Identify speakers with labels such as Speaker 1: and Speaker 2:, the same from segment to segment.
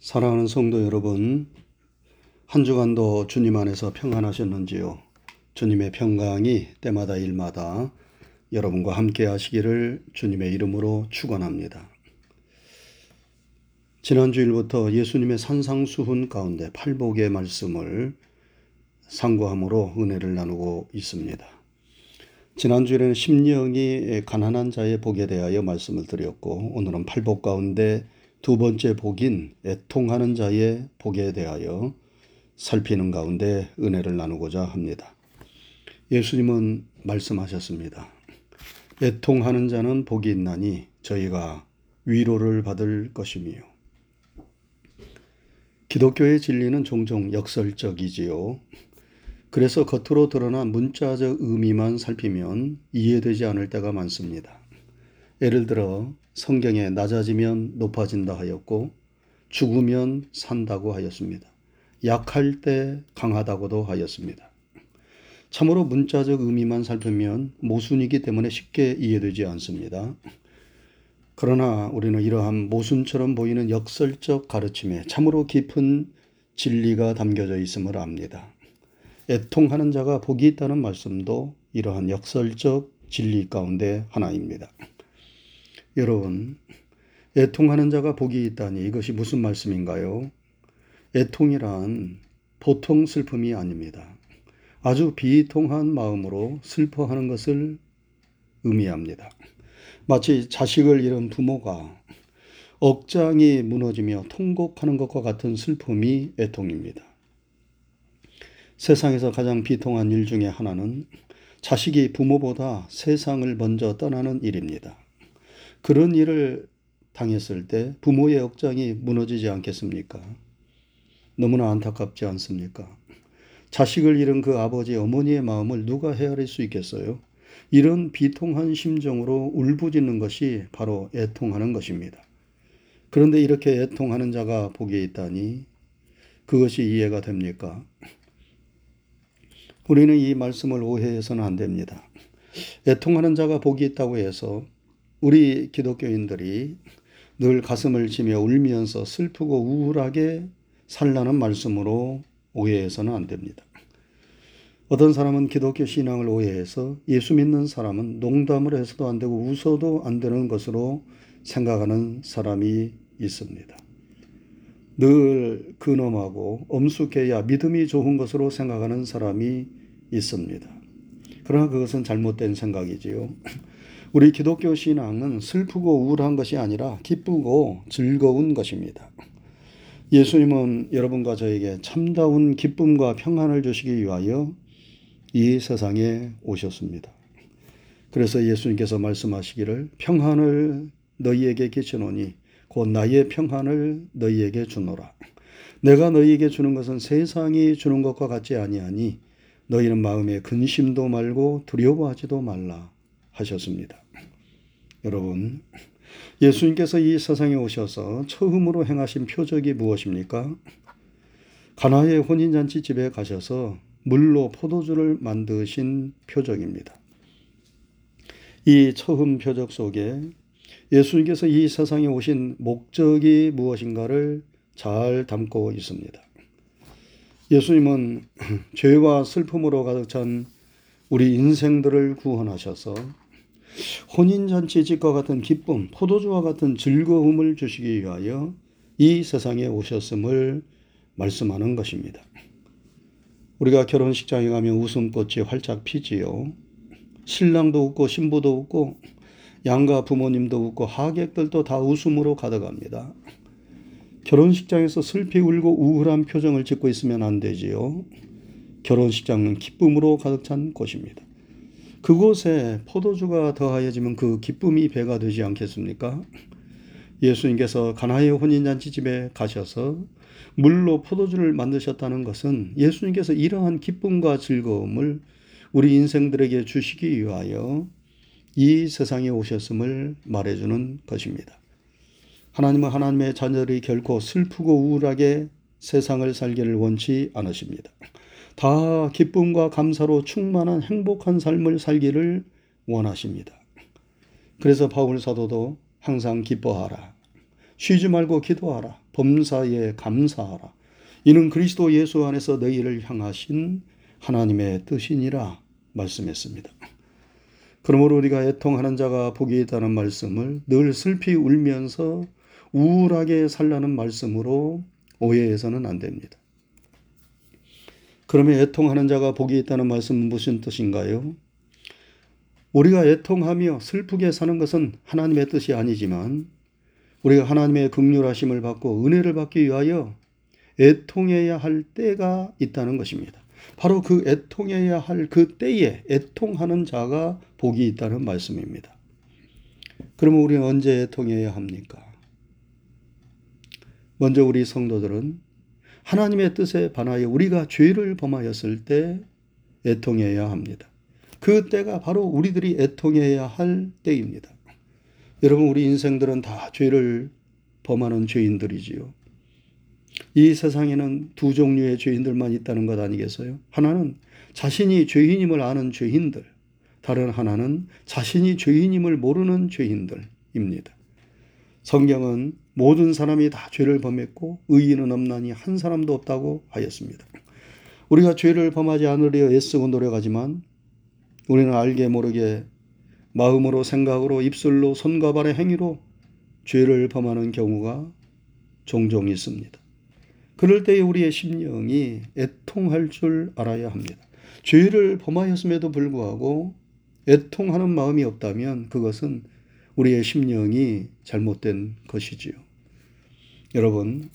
Speaker 1: 사랑하는 성도 여러분, 한 주간도 주님 안에서 평안하셨는지요? 주님의 평강이 때마다 일마다 여러분과 함께 하시기를 주님의 이름으로 축원합니다. 지난 주일부터 예수님의 산상수훈 가운데 팔복의 말씀을 상고함으로 은혜를 나누고 있습니다. 지난 주에는 심령이 가난한 자의 복에 대하여 말씀을 드렸고 오늘은 팔복 가운데 두 번째 복인 애통하는 자의 복에 대하여 살피는 가운데 은혜를 나누고자 합니다. 예수님은 말씀하셨습니다. 애통하는 자는 복이 있나니 저희가 위로를 받을 것이며 기독교의 진리는 종종 역설적이지요. 그래서 겉으로 드러난 문자적 의미만 살피면 이해되지 않을 때가 많습니다. 예를 들어 성경에 낮아지면 높아진다 하였고 죽으면 산다고 하였습니다. 약할 때 강하다고도 하였습니다. 참으로 문자적 의미만 살피면 모순이기 때문에 쉽게 이해되지 않습니다. 그러나 우리는 이러한 모순처럼 보이는 역설적 가르침에 참으로 깊은 진리가 담겨져 있음을 압니다. 애통하는 자가 복이 있다는 말씀도 이러한 역설적 진리 가운데 하나입니다. 여러분, 애통하는 자가 복이 있다니 이것이 무슨 말씀인가요? 애통이란 보통 슬픔이 아닙니다. 아주 비통한 마음으로 슬퍼하는 것을 의미합니다. 마치 자식을 잃은 부모가 억장이 무너지며 통곡하는 것과 같은 슬픔이 애통입니다. 세상에서 가장 비통한 일 중에 하나는 자식이 부모보다 세상을 먼저 떠나는 일입니다. 그런 일을 당했을 때 부모의 억장이 무너지지 않겠습니까? 너무나 안타깝지 않습니까? 자식을 잃은 그 아버지 어머니의 마음을 누가 헤아릴 수 있겠어요? 이런 비통한 심정으로 울부짖는 것이 바로 애통하는 것입니다. 그런데 이렇게 애통하는 자가 복에 있다니 그것이 이해가 됩니까? 우리는 이 말씀을 오해해서는 안 됩니다. 애통하는 자가 복이 있다고 해서 우리 기독교인들이 늘 가슴을 치며 울면서 슬프고 우울하게 살라는 말씀으로 오해해서는 안 됩니다. 어떤 사람은 기독교 신앙을 오해해서 예수 믿는 사람은 농담을 해서도 안 되고 웃어도 안 되는 것으로 생각하는 사람이 있습니다. 늘 근엄하고 엄숙해야 믿음이 좋은 것으로 생각하는 사람이 있습니다. 그러나 그것은 잘못된 생각이지요. 우리 기독교 신앙은 슬프고 우울한 것이 아니라 기쁘고 즐거운 것입니다. 예수님은 여러분과 저에게 참다운 기쁨과 평안을 주시기 위하여 이 세상에 오셨습니다. 그래서 예수님께서 말씀하시기를 평안을 너희에게 끼치노니 곧 나의 평안을 너희에게 주노라. 내가 너희에게 주는 것은 세상이 주는 것과 같지 아니하니 너희는 마음에 근심도 말고 두려워하지도 말라. 하셨습니다. 여러분, 예수님께서 이 세상에 오셔서 처음으로 행하신 표적이 무엇입니까? 가나의 혼인잔치 집에 가셔서 물로 포도주를 만드신 표적입니다. 이 처음 표적 속에 예수님께서 이 세상에 오신 목적이 무엇인가를 잘 담고 있습니다. 예수님은 죄와 슬픔으로 가득 찬 우리 인생들을 구원하셔서 혼인잔치 집과 같은 기쁨, 포도주와 같은 즐거움을 주시기 위하여 이 세상에 오셨음을 말씀하는 것입니다. 우리가 결혼식장에 가면 웃음꽃이 활짝 피지요. 신랑도 웃고 신부도 웃고 양가 부모님도 웃고 하객들도 다 웃음으로 가득합니다. 결혼식장에서 슬피 울고 우울한 표정을 짓고 있으면 안 되지요. 결혼식장은 기쁨으로 가득 찬 곳입니다. 그곳에 포도주가 더하여지면 그 기쁨이 배가 되지 않겠습니까? 예수님께서 가나의 혼인잔치 집에 가셔서 물로 포도주를 만드셨다는 것은 예수님께서 이러한 기쁨과 즐거움을 우리 인생들에게 주시기 위하여 이 세상에 오셨음을 말해주는 것입니다. 하나님은 하나님의 자녀들이 결코 슬프고 우울하게 세상을 살기를 원치 않으십니다. 다 기쁨과 감사로 충만한 행복한 삶을 살기를 원하십니다. 그래서 바울 사도도 항상 기뻐하라. 쉬지 말고 기도하라. 범사에 감사하라. 이는 그리스도 예수 안에서 너희를 향하신 하나님의 뜻이니라 말씀했습니다. 그러므로 우리가 애통하는 자가 복이 있다는 말씀을 늘 슬피 울면서 우울하게 살라는 말씀으로 오해해서는 안 됩니다. 그러면 애통하는 자가 복이 있다는 말씀은 무슨 뜻인가요? 우리가 애통하며 슬프게 사는 것은 하나님의 뜻이 아니지만 우리가 하나님의 극률하심을 받고 은혜를 받기 위하여 애통해야 할 때가 있다는 것입니다. 바로 그 애통해야 할 그 때에 애통하는 자가 복이 있다는 말씀입니다. 그러면 우리는 언제 애통해야 합니까? 먼저 우리 성도들은 하나님의 뜻에 반하여 우리가 죄를 범하였을 때 애통해야 합니다. 그 때가 바로 우리들이 애통해야 할 때입니다. 여러분, 우리 인생들은 다 죄를 범하는 죄인들이지요. 이 세상에는 두 종류의 죄인들만 있다는 것 아니겠어요? 하나는 자신이 죄인임을 아는 죄인들, 다른 하나는 자신이 죄인임을 모르는 죄인들입니다. 성경은 모든 사람이 다 죄를 범했고 의인은 없나니 한 사람도 없다고 하였습니다. 우리가 죄를 범하지 않으려 애쓰고 노력하지만 우리는 알게 모르게 마음으로 생각으로 입술로 손과 발의 행위로 죄를 범하는 경우가 종종 있습니다. 그럴 때에 우리의 심령이 애통할 줄 알아야 합니다. 죄를 범하였음에도 불구하고 애통하는 마음이 없다면 그것은 우리의 심령이 잘못된 것이지요. 여러분,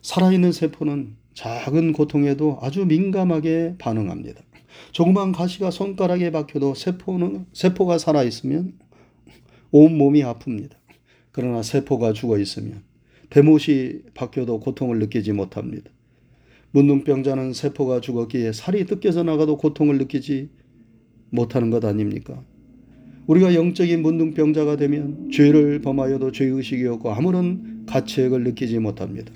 Speaker 1: 살아있는 세포는 작은 고통에도 아주 민감하게 반응합니다. 조그만 가시가 손가락에 박혀도 세포는 세포가 살아 있으면 온 몸이 아픕니다. 그러나 세포가 죽어 있으면 대못이 박혀도 고통을 느끼지 못합니다. 문둥병자는 세포가 죽었기에 살이 뜯겨져 나가도 고통을 느끼지 못하는 것 아닙니까? 우리가 영적인 문둥병자가 되면 죄를 범하여도 죄의식이 없고 아무런 가치액을 느끼지 못합니다.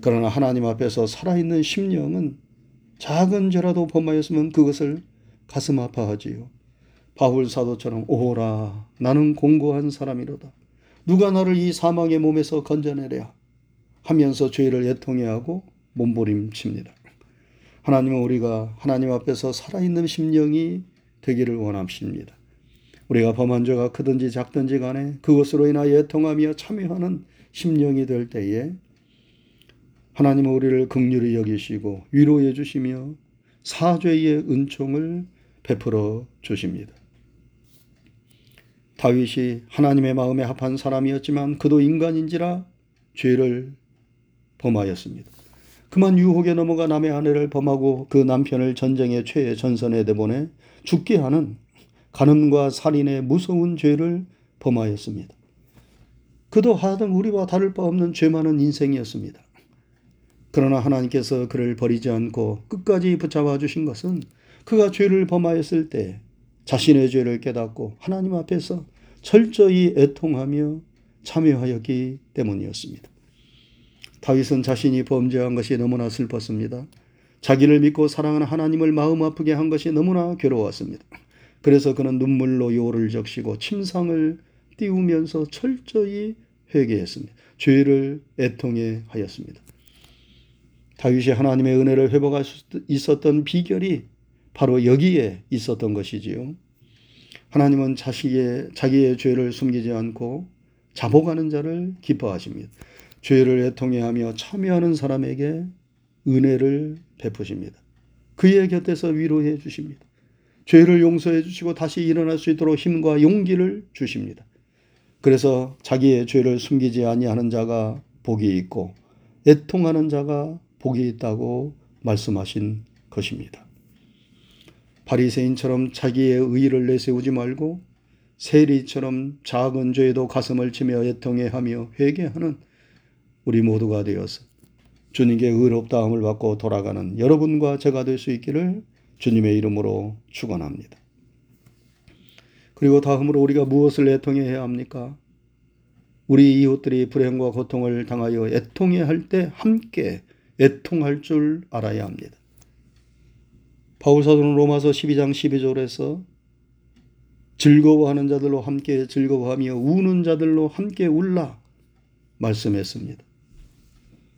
Speaker 1: 그러나 하나님 앞에서 살아있는 심령은 작은 죄라도 범하였으면 그것을 가슴 아파하지요. 바울 사도처럼 오라 나는 공고한 사람이로다. 누가 나를 이 사망의 몸에서 건져내랴 하면서 죄를 애통해 하고 몸부림칩니다. 하나님은 우리가 하나님 앞에서 살아있는 심령이 되기를 원하십니다. 우리가 범한 죄가 크든지 작든지 간에 그것으로 인하여 애통하며 참여하는 심령이 될 때에 하나님은 우리를 극률히 여기시고 위로해 주시며 사죄의 은총을 베풀어 주십니다. 다윗이 하나님의 마음에 합한 사람이었지만 그도 인간인지라 죄를 범하였습니다. 그만 유혹에 넘어가 남의 아내를 범하고 그 남편을 전쟁의 최애 전선에 내보내 죽게 하는 간음과 살인의 무서운 죄를 범하였습니다. 그도 하등 우리와 다를 바 없는 죄 많은 인생이었습니다. 그러나 하나님께서 그를 버리지 않고 끝까지 붙잡아 주신 것은 그가 죄를 범하였을 때 자신의 죄를 깨닫고 하나님 앞에서 철저히 애통하며 참여하였기 때문이었습니다. 다윗은 자신이 범죄한 것이 너무나 슬펐습니다. 자기를 믿고 사랑하는 하나님을 마음 아프게 한 것이 너무나 괴로웠습니다. 그래서 그는 눈물로 요를 적시고 침상을 띄우면서 철저히 회개했습니다. 죄를 애통해 하였습니다. 다윗이 하나님의 은혜를 회복할 수 있었던 비결이 바로 여기에 있었던 것이지요. 하나님은 자식의, 자기의 죄를 숨기지 않고 자복하는 자를 기뻐하십니다. 죄를 애통해 하며 참여하는 사람에게 은혜를 베푸십니다. 그의 곁에서 위로해 주십니다. 죄를 용서해 주시고 다시 일어날 수 있도록 힘과 용기를 주십니다. 그래서 자기의 죄를 숨기지 아니하는 자가 복이 있고 애통하는 자가 복이 있다고 말씀하신 것입니다. 바리새인처럼 자기의 의를 내세우지 말고 세리처럼 작은 죄에도 가슴을 치며 애통해 하며 회개하는 우리 모두가 되어서 주님께 의롭다함을 받고 돌아가는 여러분과 제가 될 수 있기를 주님의 이름으로 축원합니다. 그리고 다음으로 우리가 무엇을 애통해야 합니까? 우리 이웃들이 불행과 고통을 당하여 애통해 할 때 함께 애통할 줄 알아야 합니다. 바울 사도는 로마서 12장 12절에서 즐거워하는 자들로 함께 즐거워하며 우는 자들로 함께 울라 말씀했습니다.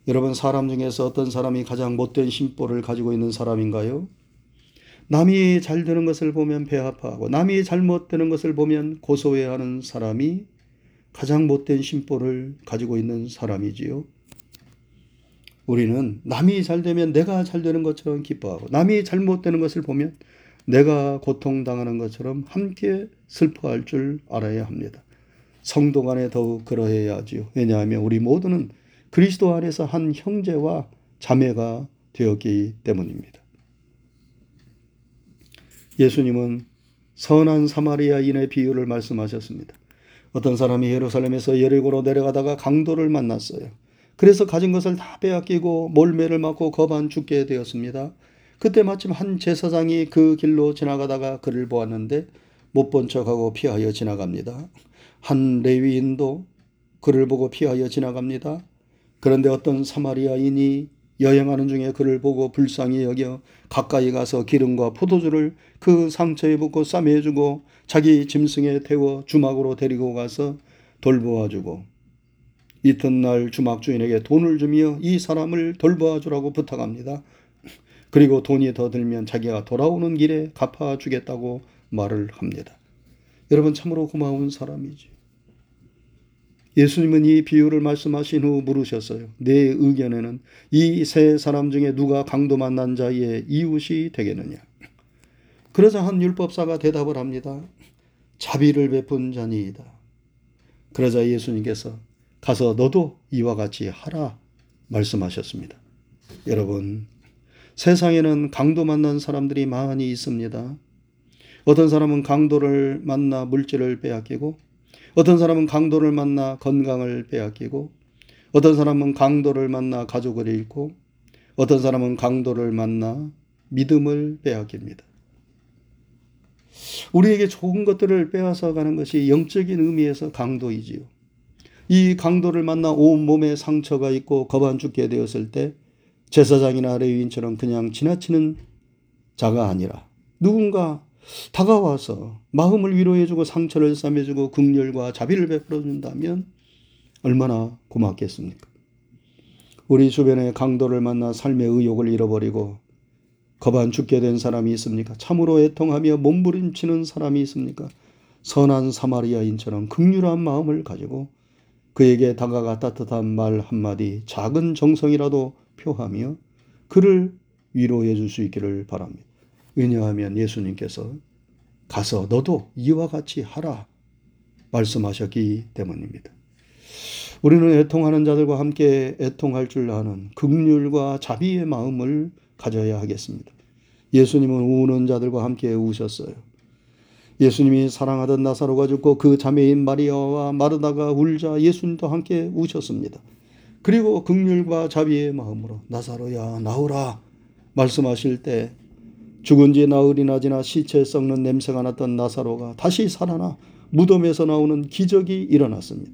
Speaker 1: 여러분 사람 중에서 어떤 사람이 가장 못된 심보를 가지고 있는 사람인가요? 남이 잘 되는 것을 보면 배 아파하고 남이 잘못되는 것을 보면 고소해하는 사람이 가장 못된 심보를 가지고 있는 사람이지요. 우리는 남이 잘 되면 내가 잘 되는 것처럼 기뻐하고 남이 잘못되는 것을 보면 내가 고통당하는 것처럼 함께 슬퍼할 줄 알아야 합니다. 성도 간에 더욱 그러해야 하지요. 왜냐하면 우리 모두는 그리스도 안에서 한 형제와 자매가 되었기 때문입니다. 예수님은 선한 사마리아인의 비유를 말씀하셨습니다. 어떤 사람이 예루살렘에서 예리고로 내려가다가 강도를 만났어요. 그래서 가진 것을 다 빼앗기고 몰매를 맞고 거반 죽게 되었습니다. 그때 마침 한 제사장이 그 길로 지나가다가 그를 보았는데 못 본 척하고 피하여 지나갑니다. 한 레위인도 그를 보고 피하여 지나갑니다. 그런데 어떤 사마리아인이 여행하는 중에 그를 보고 불쌍히 여겨 가까이 가서 기름과 포도주를 그 상처에 붓고 싸매주고 자기 짐승에 태워 주막으로 데리고 가서 돌보아 주고 이튿날 주막 주인에게 돈을 주며 이 사람을 돌보아 주라고 부탁합니다. 그리고 돈이 더 들면 자기가 돌아오는 길에 갚아 주겠다고 말을 합니다. 여러분 참으로 고마운 사람이지. 예수님은 이 비유를 말씀하신 후 물으셨어요. 내 의견에는 이 세 사람 중에 누가 강도 만난 자의 이웃이 되겠느냐? 그러자 한 율법사가 대답을 합니다. 자비를 베푼 자니이다. 그러자 예수님께서 가서 너도 이와 같이 하라 말씀하셨습니다. 여러분, 세상에는 강도 만난 사람들이 많이 있습니다. 어떤 사람은 강도를 만나 물질을 빼앗기고 어떤 사람은 강도를 만나 건강을 빼앗기고 어떤 사람은 강도를 만나 가족을 잃고 어떤 사람은 강도를 만나 믿음을 빼앗깁니다. 우리에게 좋은 것들을 빼앗아 가는 것이 영적인 의미에서 강도이지요. 이 강도를 만나 온 몸에 상처가 있고 거반 죽게 되었을 때 제사장이나 레위인처럼 그냥 지나치는 자가 아니라 누군가 다가와서 마음을 위로해주고 상처를 싸매주고 극렬과 자비를 베풀어준다면 얼마나 고맙겠습니까? 우리 주변에 강도를 만나 삶의 의욕을 잃어버리고 거반 죽게 된 사람이 있습니까? 참으로 애통하며 몸부림치는 사람이 있습니까? 선한 사마리아인처럼 극률한 마음을 가지고 그에게 다가가 따뜻한 말 한마디 작은 정성이라도 표하며 그를 위로해 줄 수 있기를 바랍니다. 왜냐하면 예수님께서 가서 너도 이와 같이 하라 말씀하셨기 때문입니다. 우리는 애통하는 자들과 함께 애통할 줄 아는 극률과 자비의 마음을 가져야 하겠습니다. 예수님은 우는 자들과 함께 우셨어요. 예수님이 사랑하던 나사로가 죽고 그 자매인 마리아와 마르다가 울자 예수님도 함께 우셨습니다. 그리고 극률과 자비의 마음으로 나사로야 나오라 말씀하실 때 죽은 지 나흘이나 지나 시체 썩는 냄새가 났던 나사로가 다시 살아나 무덤에서 나오는 기적이 일어났습니다.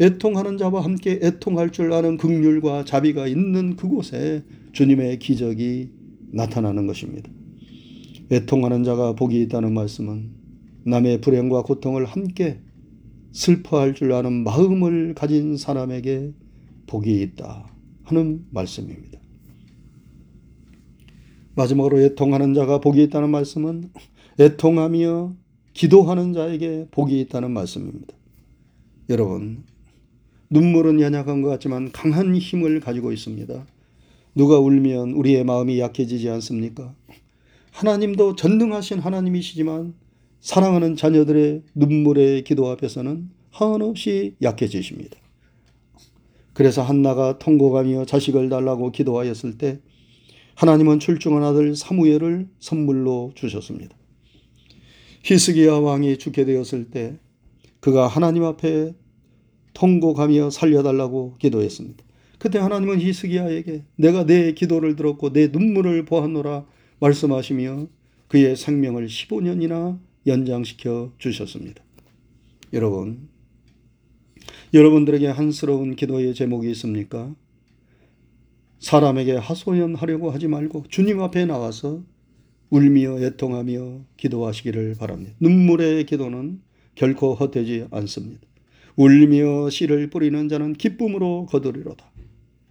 Speaker 1: 애통하는 자와 함께 애통할 줄 아는 극률과 자비가 있는 그곳에 주님의 기적이 나타나는 것입니다. 애통하는 자가 복이 있다는 말씀은 남의 불행과 고통을 함께 슬퍼할 줄 아는 마음을 가진 사람에게 복이 있다 하는 말씀입니다. 마지막으로 애통하는 자가 복이 있다는 말씀은 애통하며 기도하는 자에게 복이 있다는 말씀입니다. 여러분, 눈물은 연약한 것 같지만 강한 힘을 가지고 있습니다. 누가 울면 우리의 마음이 약해지지 않습니까? 하나님도 전능하신 하나님이시지만 사랑하는 자녀들의 눈물의 기도 앞에서는 한없이 약해지십니다. 그래서 한나가 통곡하며 자식을 달라고 기도하였을 때 하나님은 출중한 아들 사무엘을 선물로 주셨습니다. 히스기야 왕이 죽게 되었을 때 그가 하나님 앞에 통곡하며 살려달라고 기도했습니다. 그때 하나님은 히스기야에게 내가 내 기도를 들었고 내 눈물을 보았노라 말씀하시며 그의 생명을 15년이나 연장시켜 주셨습니다. 여러분, 여러분들에게 한스러운 기도의 제목이 있습니까? 사람에게 하소연하려고 하지 말고 주님 앞에 나와서 울며 애통하며 기도하시기를 바랍니다. 눈물의 기도는 결코 헛되지 않습니다. 울며 씨를 뿌리는 자는 기쁨으로 거두리로다.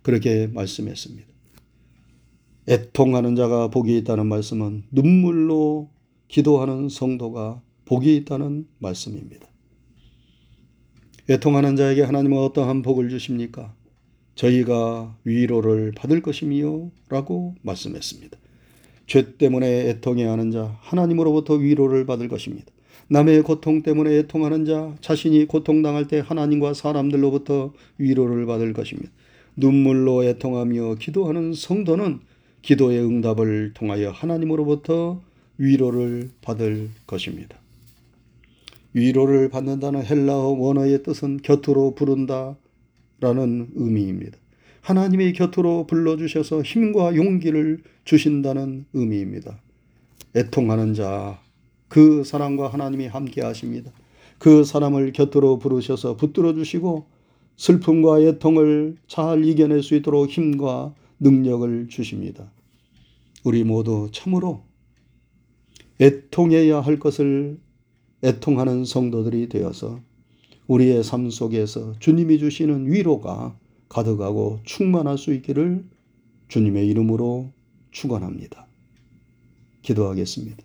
Speaker 1: 그렇게 말씀했습니다. 애통하는 자가 복이 있다는 말씀은 눈물로 기도하는 성도가 복이 있다는 말씀입니다. 애통하는 자에게 하나님은 어떠한 복을 주십니까? 저희가 위로를 받을 것이미요. 라고 말씀했습니다. 죄 때문에 애통해 하는 자, 하나님으로부터 위로를 받을 것입니다. 남의 고통 때문에 애통하는 자, 자신이 고통당할 때 하나님과 사람들로부터 위로를 받을 것입니다. 눈물로 애통하며 기도하는 성도는 기도의 응답을 통하여 하나님으로부터 위로를 받을 것입니다. 위로를 받는다는 헬라어 원어의 뜻은 곁으로 부른다 라는 의미입니다. 하나님의 곁으로 불러주셔서 힘과 용기를 주신다는 의미입니다. 애통하는 자, 그 사람과 하나님이 함께 하십니다. 그 사람을 곁으로 부르셔서 붙들어 주시고 슬픔과 애통을 잘 이겨낼 수 있도록 힘과 능력을 주십니다. 우리 모두 참으로 애통해야 할 것을 애통하는 성도들이 되어서 우리의 삶 속에서 주님이 주시는 위로가 가득하고 충만할 수 있기를 주님의 이름으로 축원합니다. 기도하겠습니다.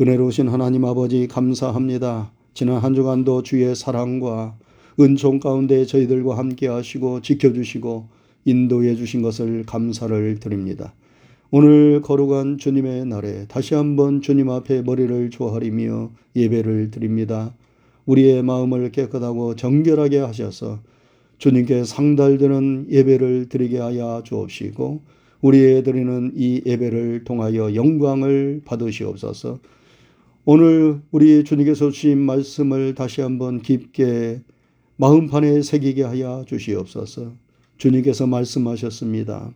Speaker 1: 은혜로우신 하나님 아버지 감사합니다. 지난 한 주간도 주의 사랑과 은총 가운데 저희들과 함께 하시고 지켜주시고 인도해 주신 것을 감사를 드립니다. 오늘 거룩한 주님의 날에 다시 한번 주님 앞에 머리를 조아리며 예배를 드립니다. 우리의 마음을 깨끗하고 정결하게 하셔서 주님께 상달되는 예배를 드리게 하여 주옵시고 우리의 드리는 이 예배를 통하여 영광을 받으시옵소서. 오늘 우리 주님께서 주신 말씀을 다시 한번 깊게 마음판에 새기게 하여 주시옵소서. 주님께서 말씀하셨습니다.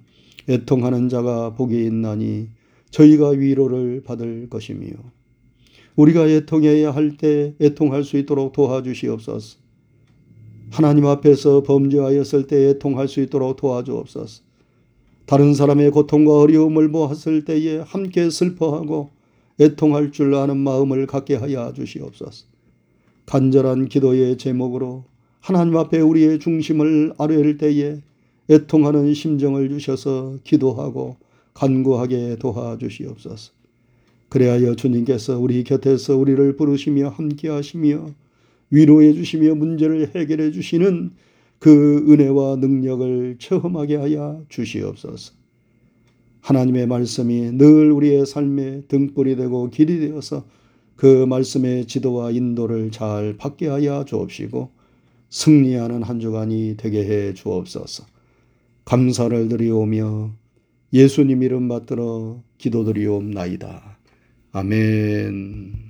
Speaker 1: 애통하는 자가 복이 있나니 저희가 위로를 받을 것이며 우리가 애통해야 할 때 애통할 수 있도록 도와주시옵소서. 하나님 앞에서 범죄하였을 때 애통할 수 있도록 도와주옵소서. 다른 사람의 고통과 어려움을 보았을 때에 함께 슬퍼하고 애통할 줄 아는 마음을 갖게 하여 주시옵소서. 간절한 기도의 제목으로 하나님 앞에 우리의 중심을 아뢰일 때에 애통하는 심정을 주셔서 기도하고 간구하게 도와주시옵소서. 그래하여 주님께서 우리 곁에서 우리를 부르시며 함께 하시며 위로해 주시며 문제를 해결해 주시는 그 은혜와 능력을 체험하게 하여 주시옵소서. 하나님의 말씀이 늘 우리의 삶의 등불이 되고 길이 되어서 그 말씀의 지도와 인도를 잘 받게 하여 주옵시고 승리하는 한 주간이 되게 해 주옵소서. 감사를 드리오며 예수님 이름 받들어 기도드리옵나이다. 아멘.